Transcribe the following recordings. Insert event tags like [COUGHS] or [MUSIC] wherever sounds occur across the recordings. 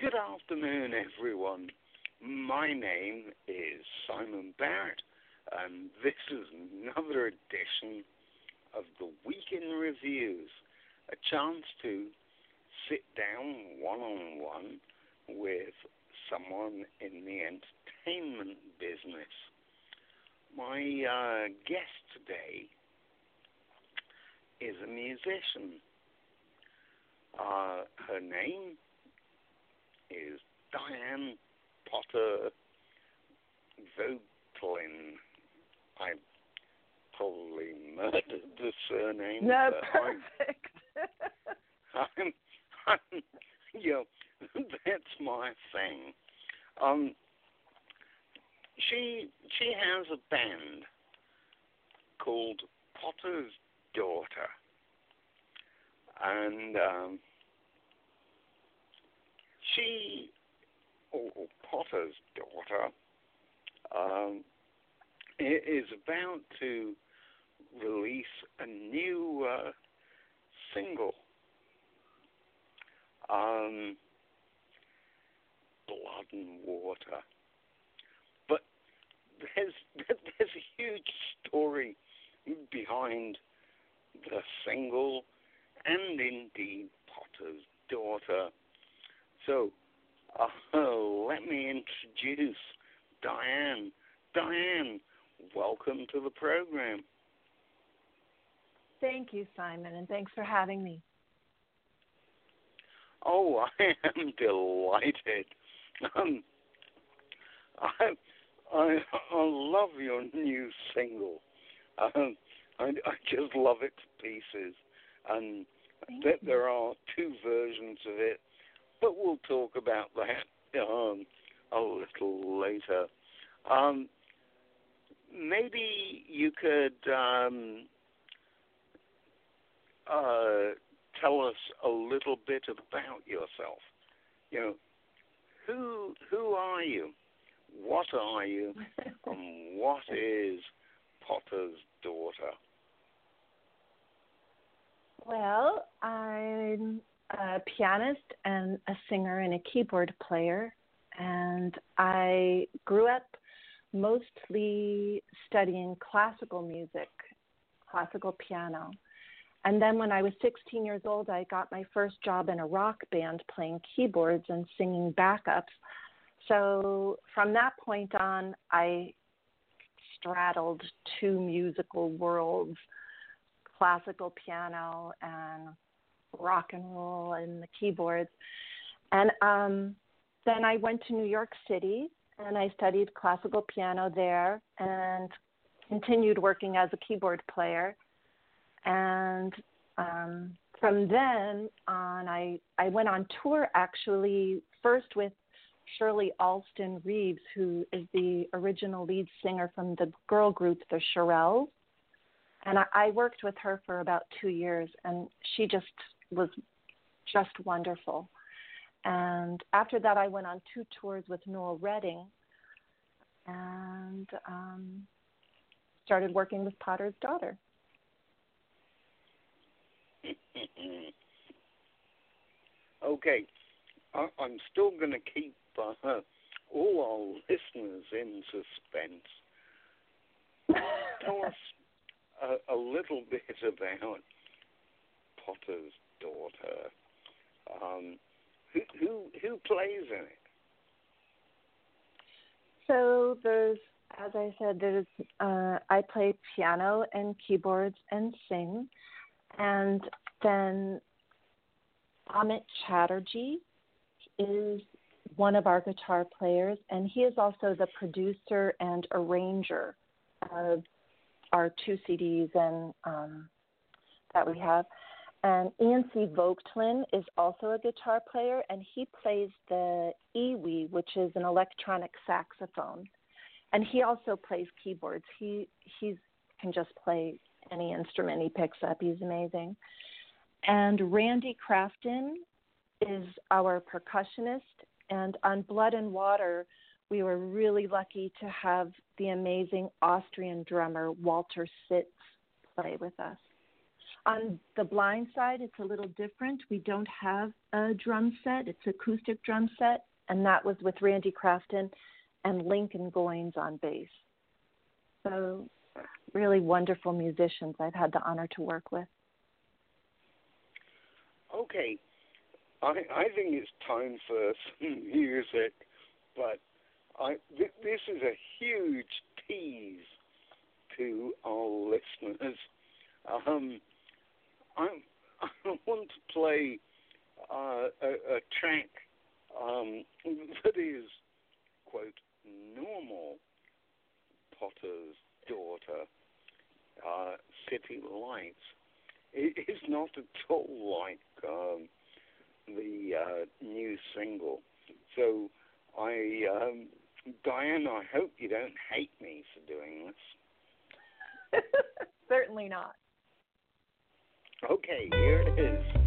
Good afternoon, everyone. My name is Simon Barrett, and this is another edition of the Week in Reviews, a chance to sit down one on one with someone in the entertainment business. My uh, guest today is a musician. Uh, her name is Dyanne Potter Voegtlin. I probably murdered the surname. No, I'm- perfect. [LAUGHS] I'm, I'm, you know, that's my thing. Um, she she has a band called Potter's Daughter, and um, she or, or Potter's daughter um, is about to release a new uh, single um, blood and water. But there's [LAUGHS] there's a huge story behind the single and indeed Potter's daughter. So uh, [LAUGHS] let me introduce Dyanne. Dyanne, welcome to the program. Thank you, Simon, and thanks for having me. Oh, [LAUGHS] I am delighted. Um, I, I, I love your new single. Um, I, I just love it to pieces. And Thank that you. there are two versions of it, but we'll talk about that um, a little later. Um, maybe you could um, uh, tell us a little bit about yourself. You know, who who are you? What are you? [LAUGHS] and what is Potter's daughter? Well, I'm a pianist and a singer and a keyboard player, and I grew up mostly studying classical music, classical piano. And then when I was 16 years old, I got my first job in a rock band playing keyboards and singing backups. So from that point on, I straddled two musical worlds classical piano and rock and roll and the keyboards. And um, then I went to New York City and I studied classical piano there and continued working as a keyboard player. And um, from then on, I, I went on tour actually first with Shirley Alston Reeves, who is the original lead singer from the girl group The Shirelles and I, I worked with her for about two years, and she just was just wonderful. And after that, I went on two tours with Noel Redding, and um, started working with Potter's daughter. [COUGHS] okay, I, I'm still going to keep uh, all our listeners in suspense. Tell us [LAUGHS] a, a little bit about Potter's daughter. Um, who, who who plays in it? So there's, as I said, there's uh, I play piano and keyboards and sing, and then Amit Chatterjee is one of our guitar players, and he is also the producer and arranger of our two CDs and um, that we have. Um, and Ian C. Voegtlin is also a guitar player, and he plays the EWI, which is an electronic saxophone. And he also plays keyboards. He he's can just play any instrument he picks up. He's amazing. And Randy Crafton is our percussionist. And on Blood and Water, we were really lucky to have the amazing Austrian drummer Walter Sitz play with us. On the blind side, it's a little different. We don't have a drum set; it's acoustic drum set, and that was with Randy Crafton and Lincoln Goines on bass. So, really wonderful musicians I've had the honor to work with. Okay, I I think it's time for some [LAUGHS] music, but I th- this is a huge tease to our listeners. Um, I [LAUGHS] I want to play uh, a, a track um, [LAUGHS] that is quote normal Potter's daughter, uh, City Lights. It is not at all like um, the uh, new single. So I, um, Dyanne, I hope you don't hate me for doing this. [LAUGHS] Certainly not. Okay, here it is.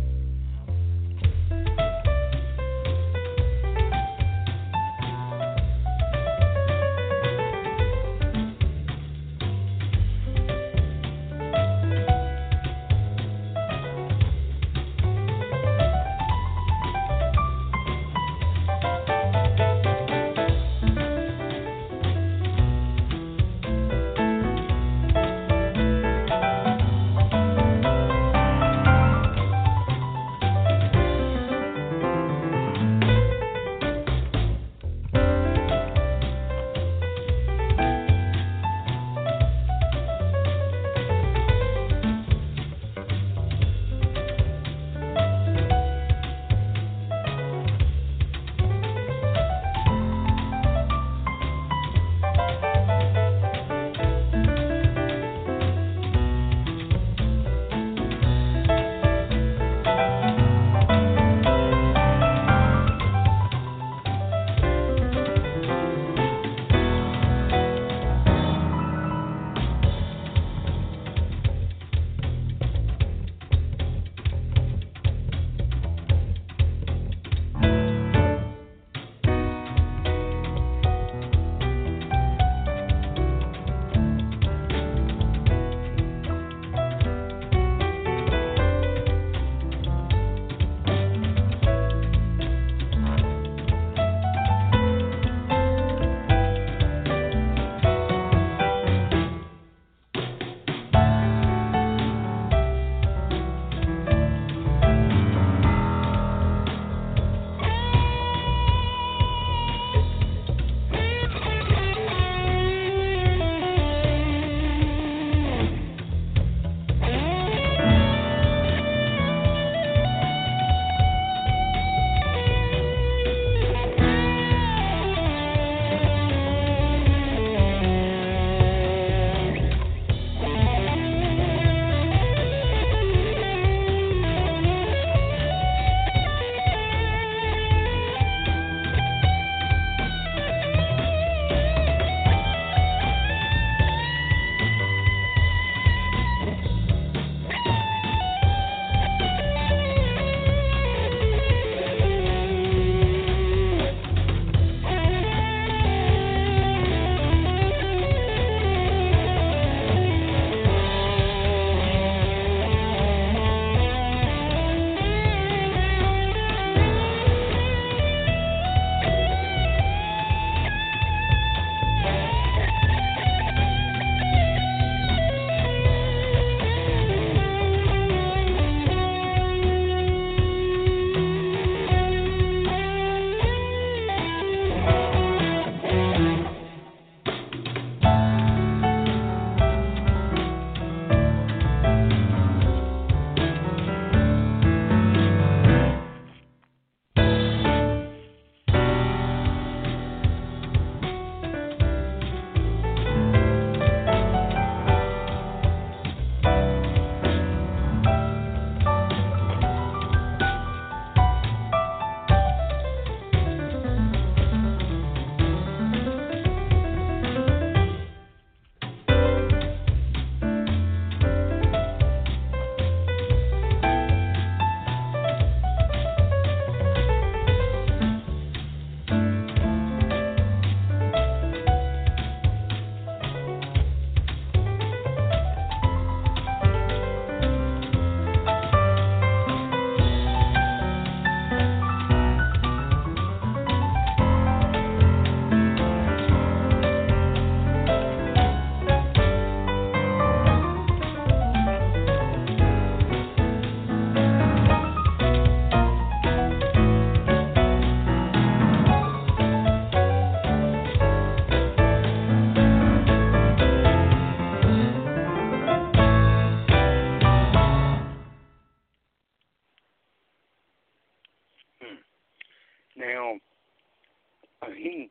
Mean,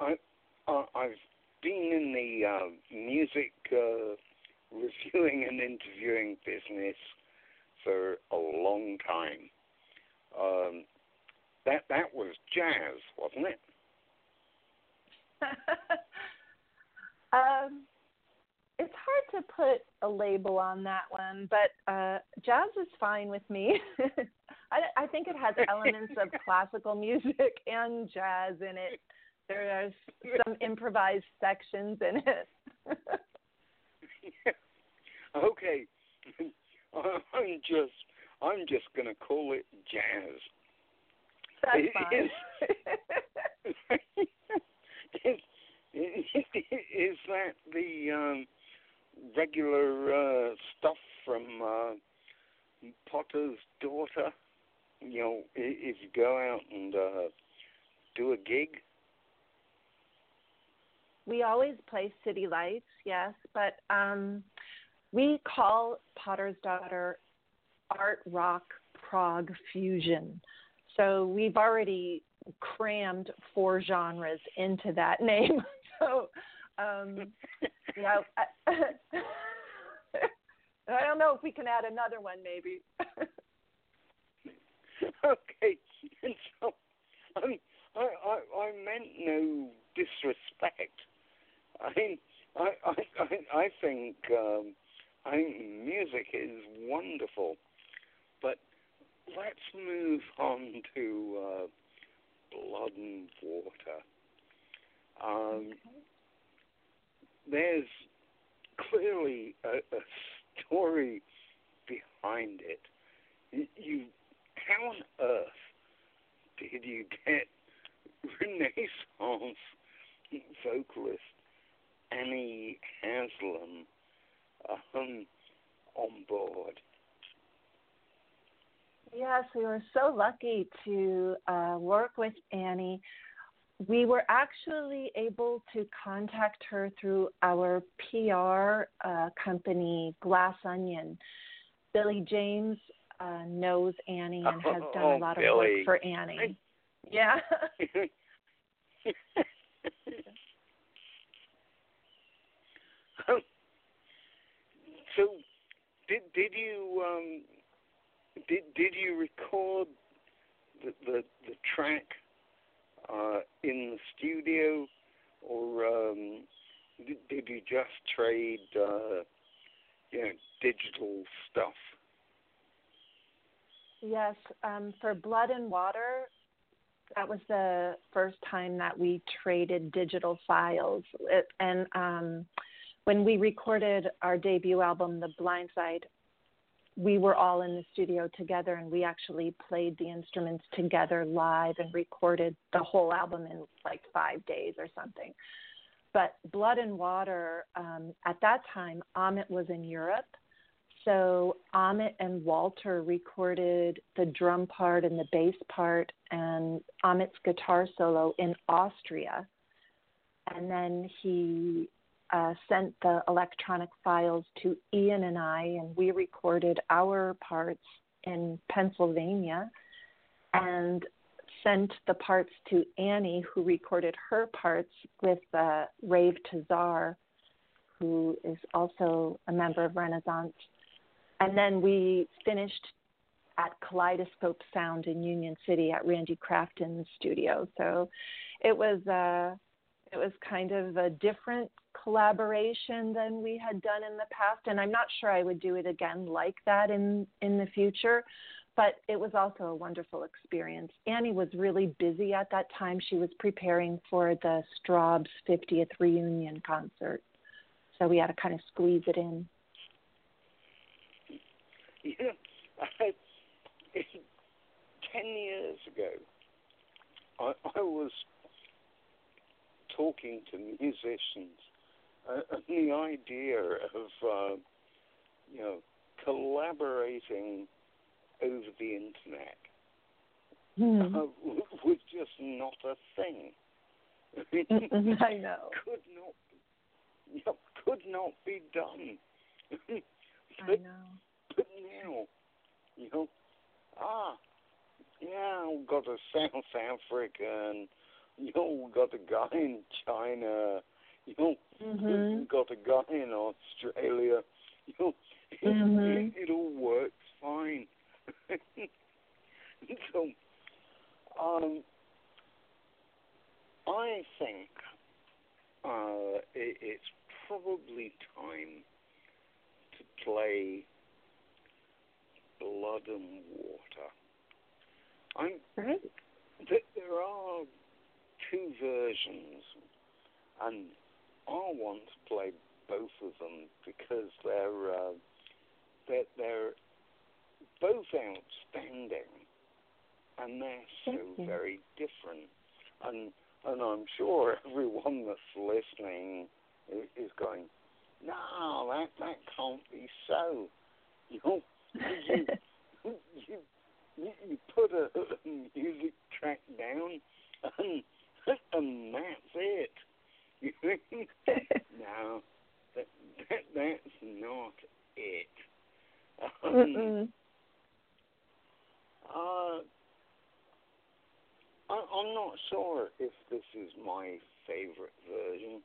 I, I I've been in the uh, music uh, [LAUGHS] reviewing and interviewing business for a long time. Um, that that was jazz, wasn't it? [LAUGHS] um, it's hard to put a label on that one, but uh, jazz is fine with me. [LAUGHS] I, I think it has elements of [LAUGHS] classical music and jazz in it. There are some [LAUGHS] improvised sections in it. [LAUGHS] okay, I'm just I'm just gonna call it jazz. That's fine. is, is, is that the um, regular uh, stuff from uh, Potter's daughter? You know, if you go out and uh, do a gig. We always play city lights, yes, but um, we call Potter's daughter art rock prog fusion. So we've already crammed four genres into that [LAUGHS] name. So, um, [LAUGHS] yeah, I, [LAUGHS] I don't know if we can add another one, maybe. [LAUGHS] okay, and [LAUGHS] so I, I, I, I meant no disrespect. I, mean, I, I, I think um, I think music is wonderful, but let's move on to uh, blood and water. Um, there's clearly a, a, story behind it. You, how on earth did you get Renaissance vocalist Annie Haslam um, on board? Yes, we were so lucky to uh, work with Annie. We were actually able to contact her through our PR uh, company, Glass Onyon. Billy James uh, knows Annie and has done oh, a lot Billy. of work for Annie. I... Yeah. [LAUGHS] so, did did you um, did did you record the the, the track uh, in the studio, or um, did, did you just trade uh, you know digital stuff? Yes, um, for Blood and Water, that was the first time that we traded digital files. It, and um, when we recorded our debut album, The Blind Side, we were all in the studio together and we actually played the instruments together live and recorded the whole album in like five days or something. But Blood and Water, um, at that time, Amit was in Europe. So Amit and Walter recorded the drum part and the bass part and Amit's guitar solo in Austria. And then he uh, sent the electronic files to Ian and I, and we recorded our parts in Pennsylvania and sent the parts to Annie, who recorded her parts with uh, Rave Tesar, who is also a member of Renaissance. And then we finished at Kaleidoscope Sound in Union City at Randy Crafton's studio. So it was uh, it was kind of a different collaboration than we had done in the past. And i'm not sure i would do it again like that in in the future but it was also a wonderful experience. Annie was really busy at that time. She was preparing for the Strawbs 50th reunion concert. So we had to kind of squeeze it in yeah [LAUGHS] I, ten years ago I, I was talking to musicians uh, the idea of uh, you know collaborating over the internet hmm. uh, [LAUGHS] was just not a thing. I [LAUGHS] know. Could not, you know, could not be done. but, I know. But now, you know, ah, yeah, we've got a South [LAUGHS] African you know, we got a guy in China. You know, Mhm. got a guy in Australia. [LAUGHS] You know, it, Mhm. it, it all works fine. [LAUGHS] so, um, I think uh, it, it's probably time to play Blood and Water. I'm Right. th- there are two versions, and I want to play both of them because they're uh, they're, they're both outstanding, and they're so very different. And and I'm sure [LAUGHS] everyone that's listening is going, no, that that can't be so. You know, you [LAUGHS] you, you, you put a, a music track down and, and that's it. [LAUGHS] no, that, that, that's not it. Um, Mm-mm. uh, I, I'm not sure if this is my favorite version,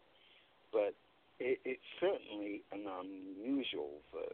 but it, it's certainly an unusual version.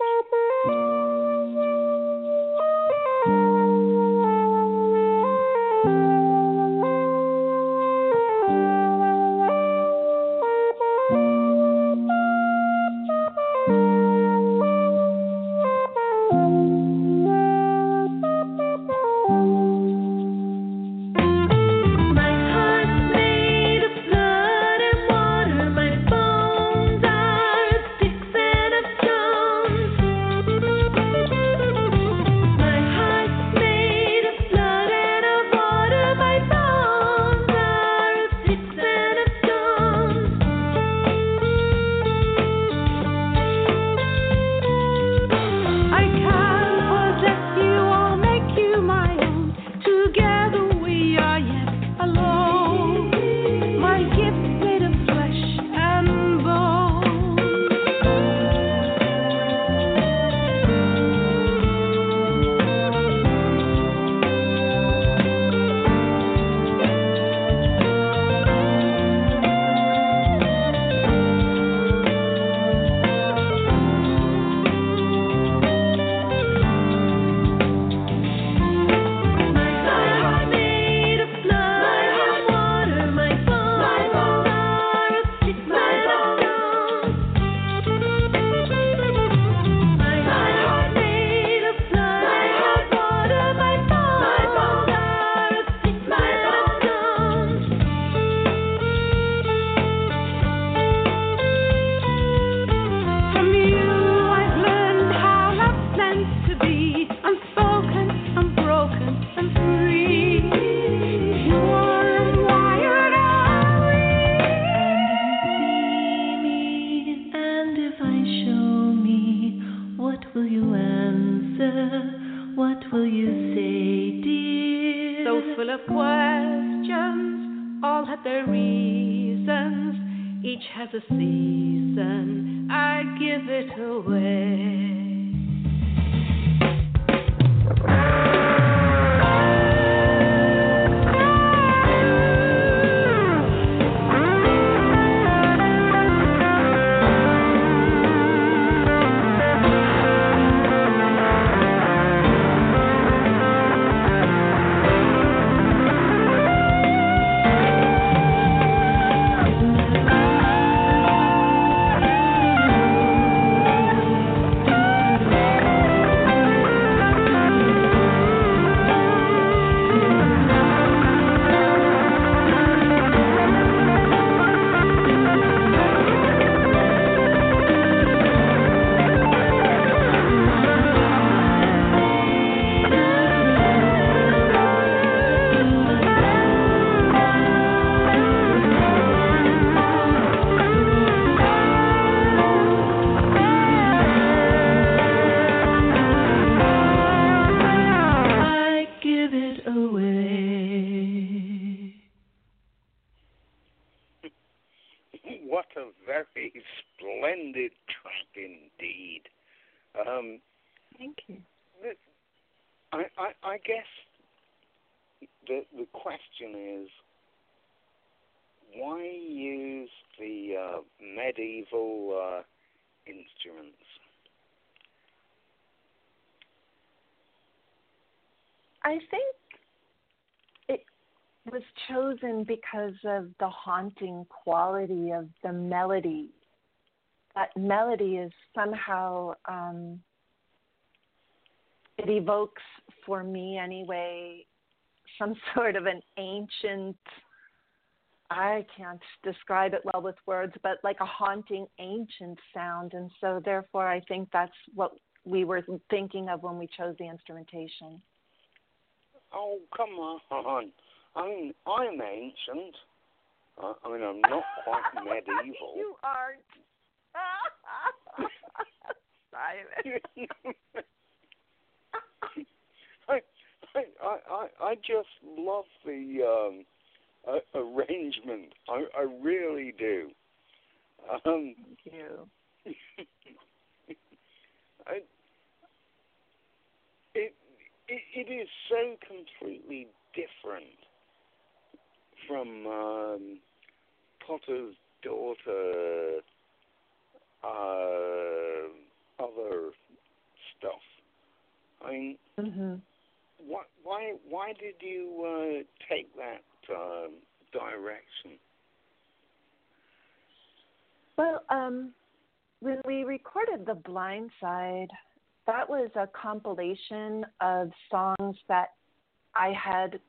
Question is, why use the uh, medieval uh, instruments? I think it was chosen because of the haunting quality of the melody. That melody is somehow, um, it evokes for me anyway, some [LAUGHS] sort of an ancient, I can't describe it well with words, but like a haunting ancient sound. And so, therefore, I think that's what we were thinking of when we chose the instrumentation. Oh, come on. I mean, I'm ancient. I mean, I'm not quite [LAUGHS] medieval. you aren't. [LAUGHS] Simon. I, I, I, I just love the um, uh, arrangement. I, I really do. Um, Thank you. [LAUGHS] I, it, it it is so completely different from um, Potter's daughter, uh, other stuff. I mean, hmm why why why did you uh, take that um, direction? Well, um, when we recorded The Blind Side, that was a compilation of songs that I had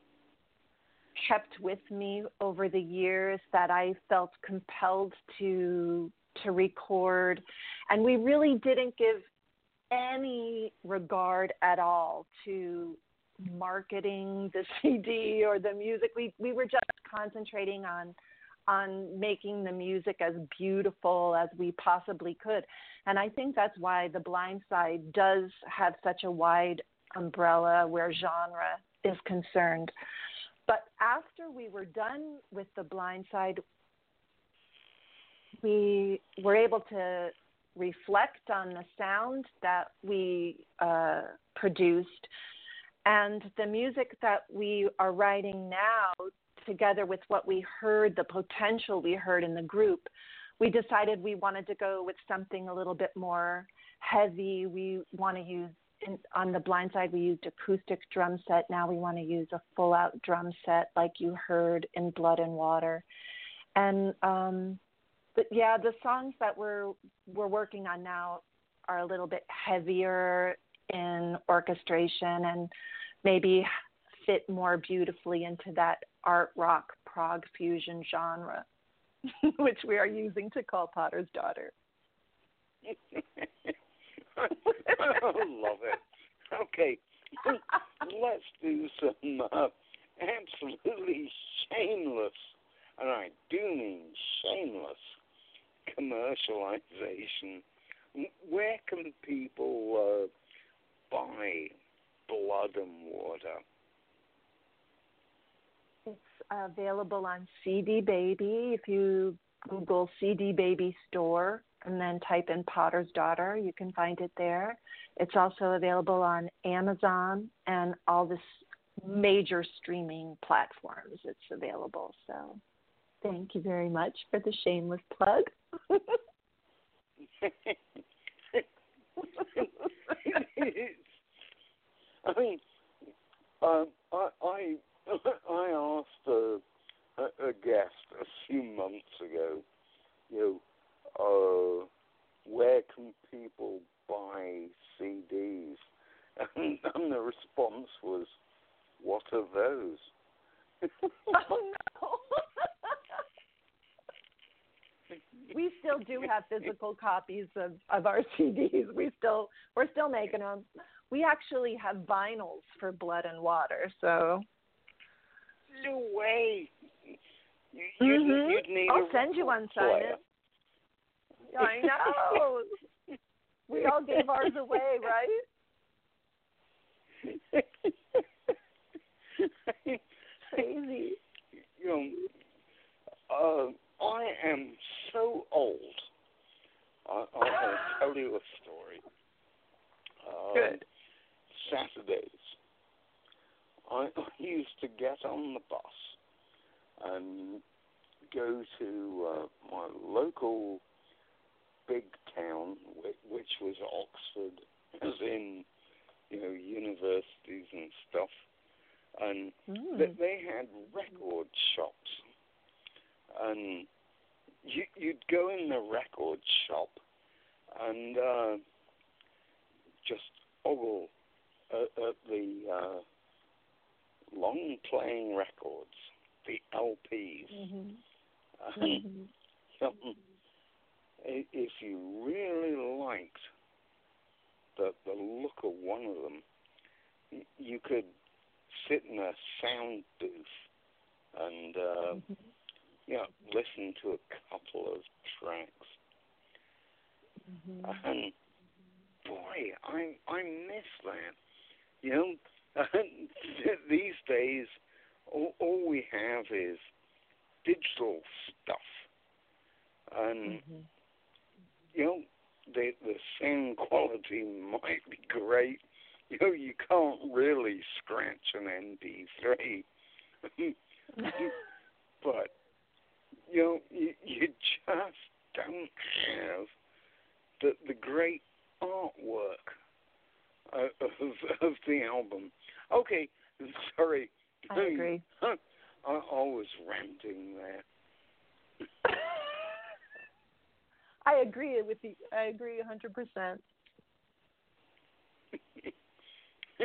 kept with me over the years that I felt compelled to to record and we really didn't give any regard at all to marketing the [LAUGHS] CD or the music we we were just concentrating on on making the music as beautiful as we possibly could. And I think that's why The Blind Side does have such a wide umbrella where genre is concerned. But after we were done with The Blind Side, we were able to reflect on the sound that we uh, produced and the music that we are writing now together with what we heard, the potential we heard in the group, we decided we wanted to go with something a little bit more heavy. We want to use in, on the blind side we used acoustic drum set. Now we want to use a full out drum set like you heard in Blood and Water. And um but yeah, the songs that we're we're working on now are a little bit heavier in orchestration and maybe fit more beautifully into that art rock prog fusion genre, [LAUGHS] which we are using to call Potter's Daughter. [LAUGHS] I love it. Okay, let's do some uh, absolutely shameless, and I do mean shameless, commercialization. Where can people uh, buy blood and water? It's available on CD Baby. If you Google CD Baby Store and then type in Potter's Daughter, you can find it there. It's also available on Amazon and all the major streaming platforms. It's available. So thank you very much for the shameless plug. [LAUGHS] [LAUGHS] [LAUGHS] I mean, um, I, I [LAUGHS] I asked a, a, a guest a few months ago, you know, uh, where can people buy CDs? And, [LAUGHS] and the response was, what are those? oh no. We still do have physical copies of, of our [LAUGHS] CDs. We still we're still making them. We actually have vinyls for Blood and Water, so No way. You, you, Mhm. you'd need I'll send you one, Simon. I know. [LAUGHS] we all gave ours away, right? [LAUGHS] Crazy. you know, uh, I am so old. I, I'll tell you a story. Um, Good. Saturdays, I, I used to get on the bus and go to uh, my local big town, which was Oxford, [CLEARS THROAT] as in, you know, universities and stuff. And Mm. they, they had record shops. And you, you'd go in the record shop and uh, just ogle at, at the uh, long playing records, the LPs. Mhm. And Mhm. something, [LAUGHS] if you really liked the the look of one of them, you could sit in a sound booth and uh, Mhm. You know listen to a couple of tracks. Mhm. And boy, I I miss that. You know, [LAUGHS] these days, all, all we have is digital stuff, and Mhm. you know, the the sound [LAUGHS] quality might be great. You know, you can't really scratch an MP3, [LAUGHS] but you know, you, you just don't have the the great artwork of of the album. Okay, sorry. I agree. [LAUGHS] I, I was ranting there. [LAUGHS] I agree with you. I agree a hundred percent. [LAUGHS]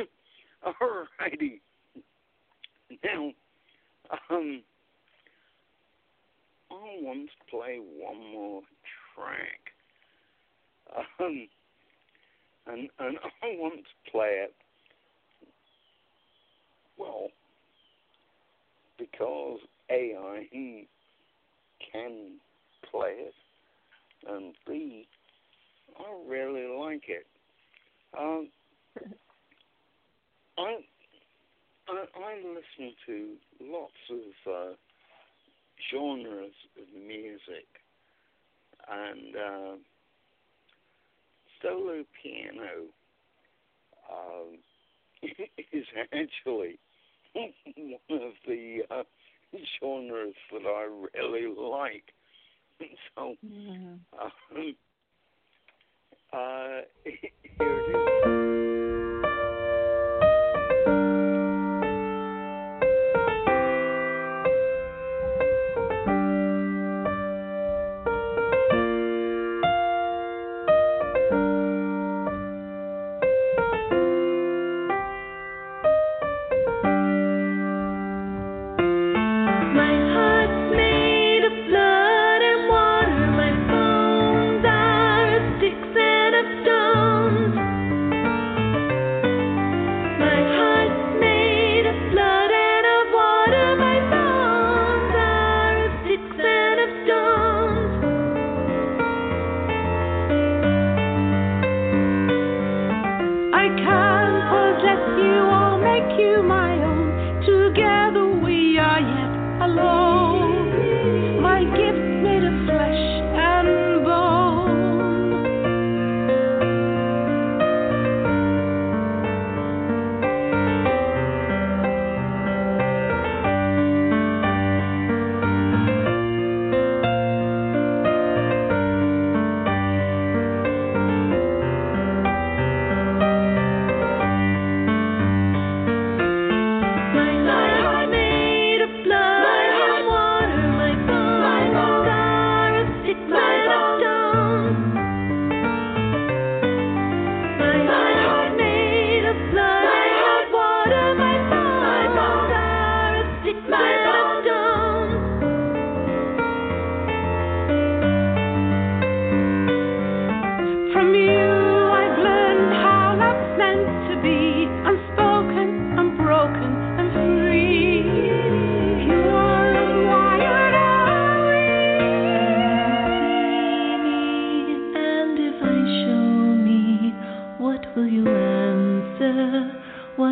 Alrighty. Now, um, I want to play one more track. Um, and and [LAUGHS] I want to play it well because A I can play it and B I really like it. Um [LAUGHS] I I, I listen to lots of uh, genres of music, and uh, solo piano um, [LAUGHS] is actually one of the uh, genres that I really like. [LAUGHS] So, Mhm. um, uh, [LAUGHS] here it is.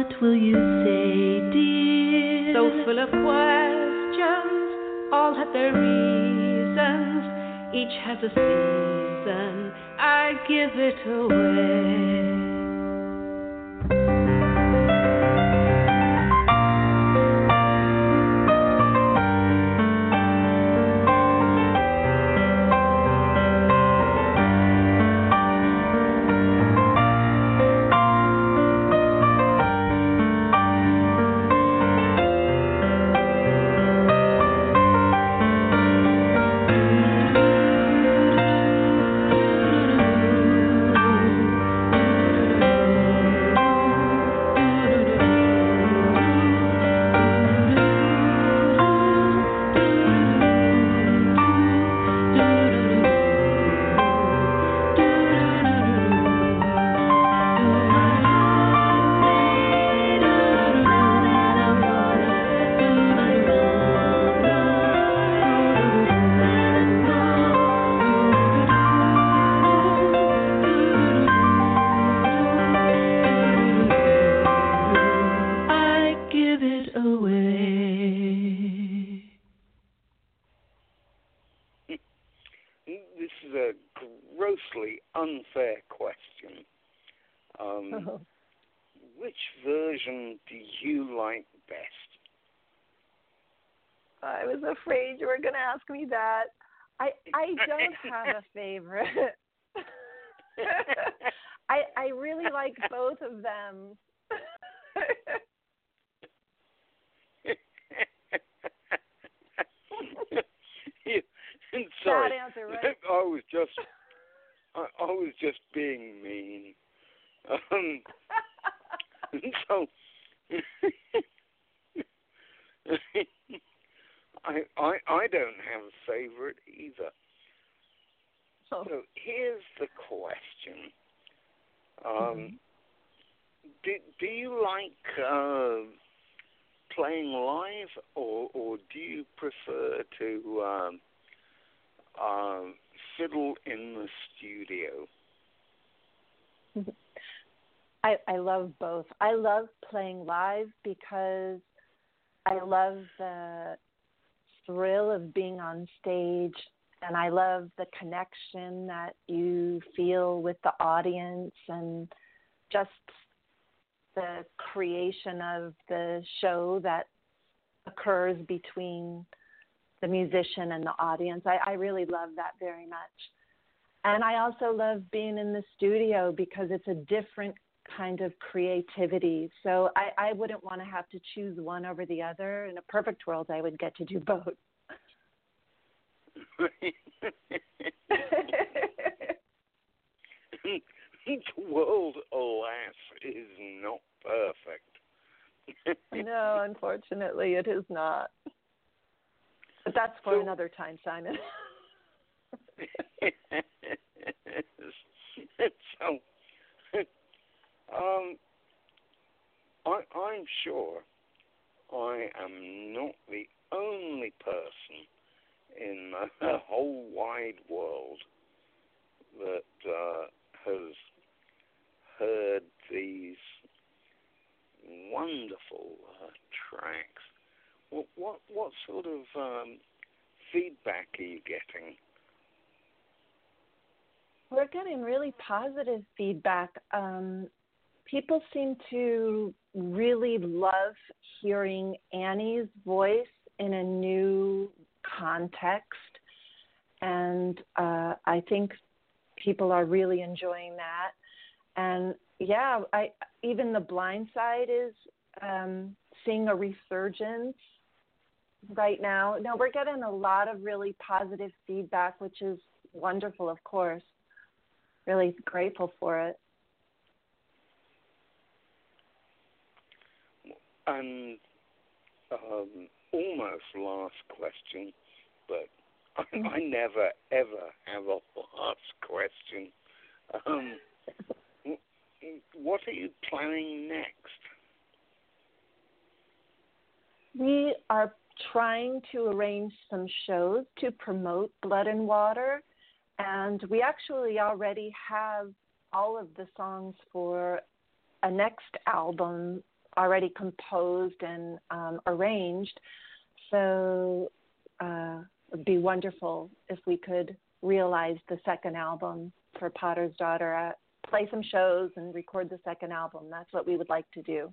What will you say, dear? So full of questions, all have their reasons. Each has a season. I give it away. it away. [LAUGHS] This is a grossly unfair question. Um, oh. Which version do you like best? I was afraid you were going to ask me that. I I don't [LAUGHS] have a favorite. [LAUGHS] I I really like both of them [LAUGHS] Sorry, answer, right? [LAUGHS] I was just I, I was just being mean. Um, [LAUGHS] so I, I I don't have a favorite either. Oh. So here's the question: um, Mm-hmm. do, do you like uh, playing live, or or do you prefer to um, um, fiddle in the studio? [LAUGHS] I, I love both. I love playing live because I love the thrill of being on stage and I love the connection that you feel with the audience and just the creation of the show that occurs between the musician and the audience. I, I really love that very much. And I also love being in the studio because it's a different kind of creativity. So I, I wouldn't want to have to choose one over the other. In a perfect world, I would get to do [LAUGHS] both. the world, alas, is not perfect. [LAUGHS] no, unfortunately, it is not. But that's for So- another time, Simon. [LAUGHS] so, um, I, I'm sure I am not the only person in the [LAUGHS] whole wide world that uh, has heard these wonderful uh, tracks. What, what what sort of um, feedback are you getting? We're getting really positive feedback. Um, people seem to really love hearing Annie's voice in a new context. And uh, I think people are really enjoying that. And yeah, I even the blind side is um, seeing a resurgence right now. No, we're getting a lot of really positive feedback, which is wonderful, of course. Really grateful for it. And um, almost last question, but I, I never ever have a last question. Um, what are you planning next? We are trying to arrange some shows to promote Blood and Water, and we actually already have all of the songs for a next album already composed and um, arranged. So uh, it'd be wonderful if we could realize the second album for Potter's Daughter, uh, play some shows and record the second album. That's what we would like to do.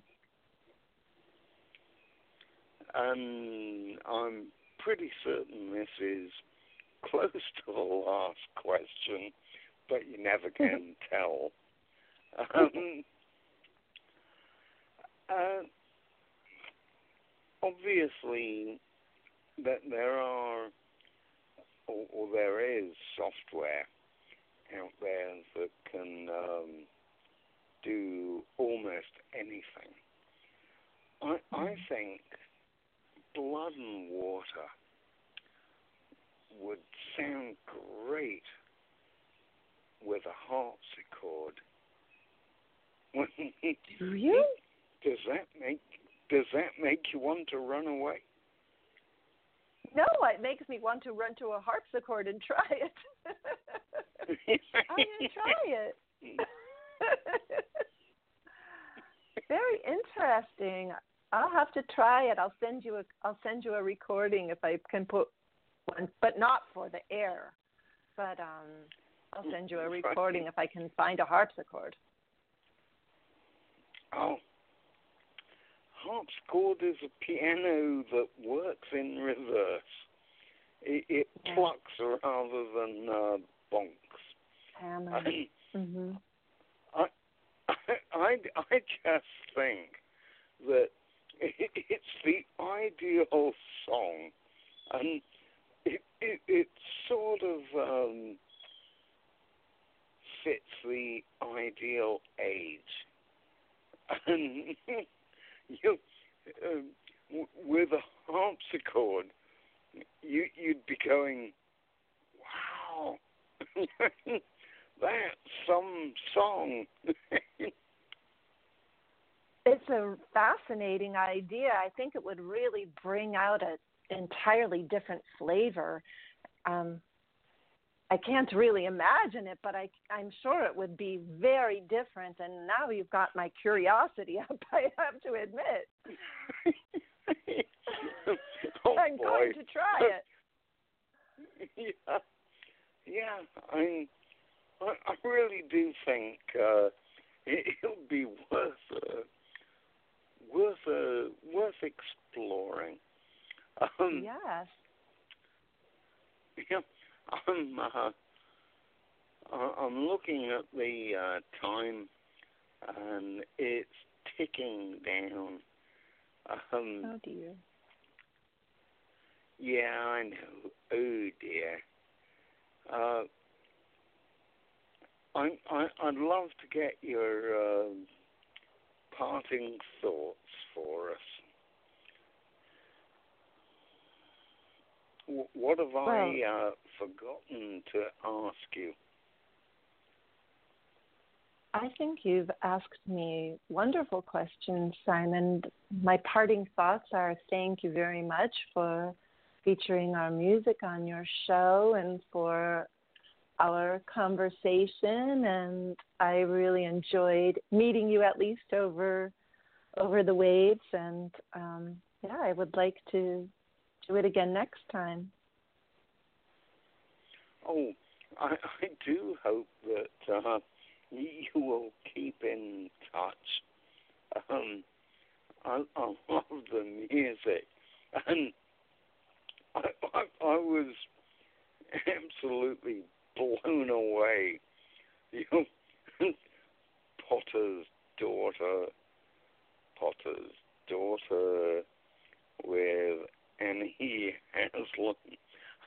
Um, I'm pretty certain this is close to the last question, but you never can [LAUGHS] tell. [LAUGHS] Um, uh, obviously, that there are, or, or there is software out there that can um, do almost anything. I, I think blood and water would sound great with a harpsichord. [LAUGHS] Do you? does that make does that make you want to run away? No, it makes me want to run to a harpsichord and try it. [LAUGHS] I'm gonna try it. [LAUGHS] Very interesting. I'll have to try it. I'll send you a I'll send you a recording if I can put one, but not for the air. But um, I'll send you a recording if I can find a harpsichord. Oh, harpsichord is a piano that works in reverse. It, it Yeah. plucks rather than uh, bonks. Hammer. I, [COUGHS] hmm I, [LAUGHS] I, I just think that [LAUGHS] it's the ideal song, and it, it, it sort of um, fits the ideal age. [LAUGHS] And [LAUGHS] you, um, with a harpsichord, you, you'd be going, wow, that's some song. It's a fascinating idea. I think it would really bring out an entirely different flavor. Um, I can't really imagine it, but I, I'm sure it would be very different. And now you've got my curiosity [LAUGHS] up. I have to admit, [LAUGHS] oh I'm boy. going to try it. [LAUGHS] yeah, yeah. I, I, I really do think uh, it, it'll be worth uh, worth uh, worth exploring. Um, yes. yeah, I'm uh, I'm looking at the uh, time, and it's ticking down. Um, Oh dear. Yeah, I know. Oh dear. Uh, I, I I'd love to get your uh, parting thoughts for us. What have I uh, forgotten to ask you? I think you've asked me wonderful questions, Simon. My parting thoughts are thank you very much for featuring our music on your show and for our conversation and I really enjoyed meeting you at least over over the waves and um yeah, I would like to do it again next time. Oh, I, I do hope that uh, you will keep in touch. Um, I, I love the music, and I, I, I was absolutely blown away. [LAUGHS] You Potter's daughter, Potter's daughter with Annie Haslam,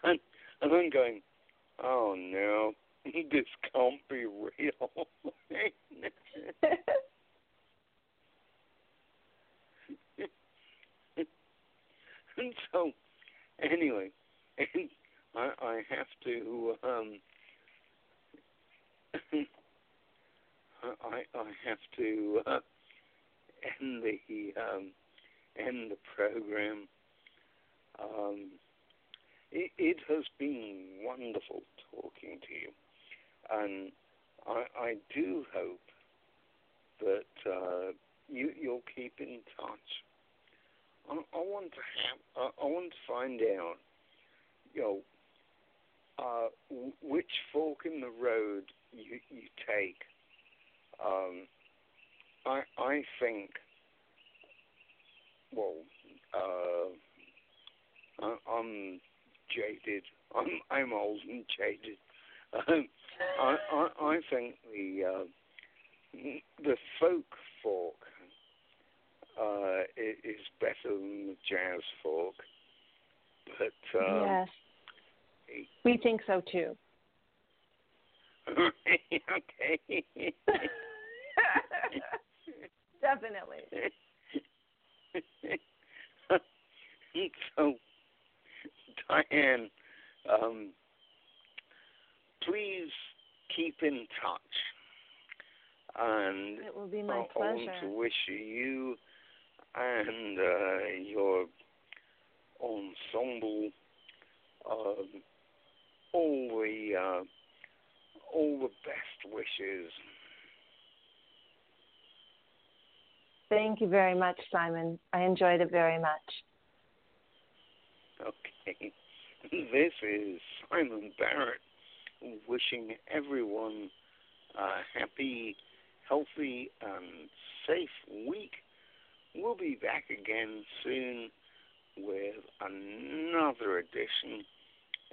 and, and I'm going, oh no, [LAUGHS] this can't be real. [LAUGHS] and so, anyway, and I, I have to, um, [LAUGHS] I, I have to uh, end the um, end the program. Um, it, it has been wonderful talking to you, and I, I do hope that uh, you you'll keep in touch. I, I want to have I, I want to find out, you know, uh, which fork in the road you you take. Um, I I think. Well, uh, I, I'm jaded. I'm I'm old and jaded. Um, I, I I think the uh, the folk fork uh, is better than the jazz fork, but um, yes. We think so too. Okay. [LAUGHS] Definitely. so, Dyanne, um, please keep in touch. And It will be my I want pleasure. to wish you and uh, your ensemble um, all the uh, all the best wishes. Thank you very much, Simon. I enjoyed it very much. Okay. [LAUGHS] This is Simon Barrett wishing everyone a happy, healthy, and safe week we'll be back again soon with another edition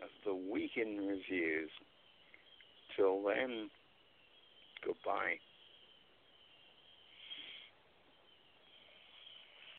of the Week in Reviews. Till then, goodbye.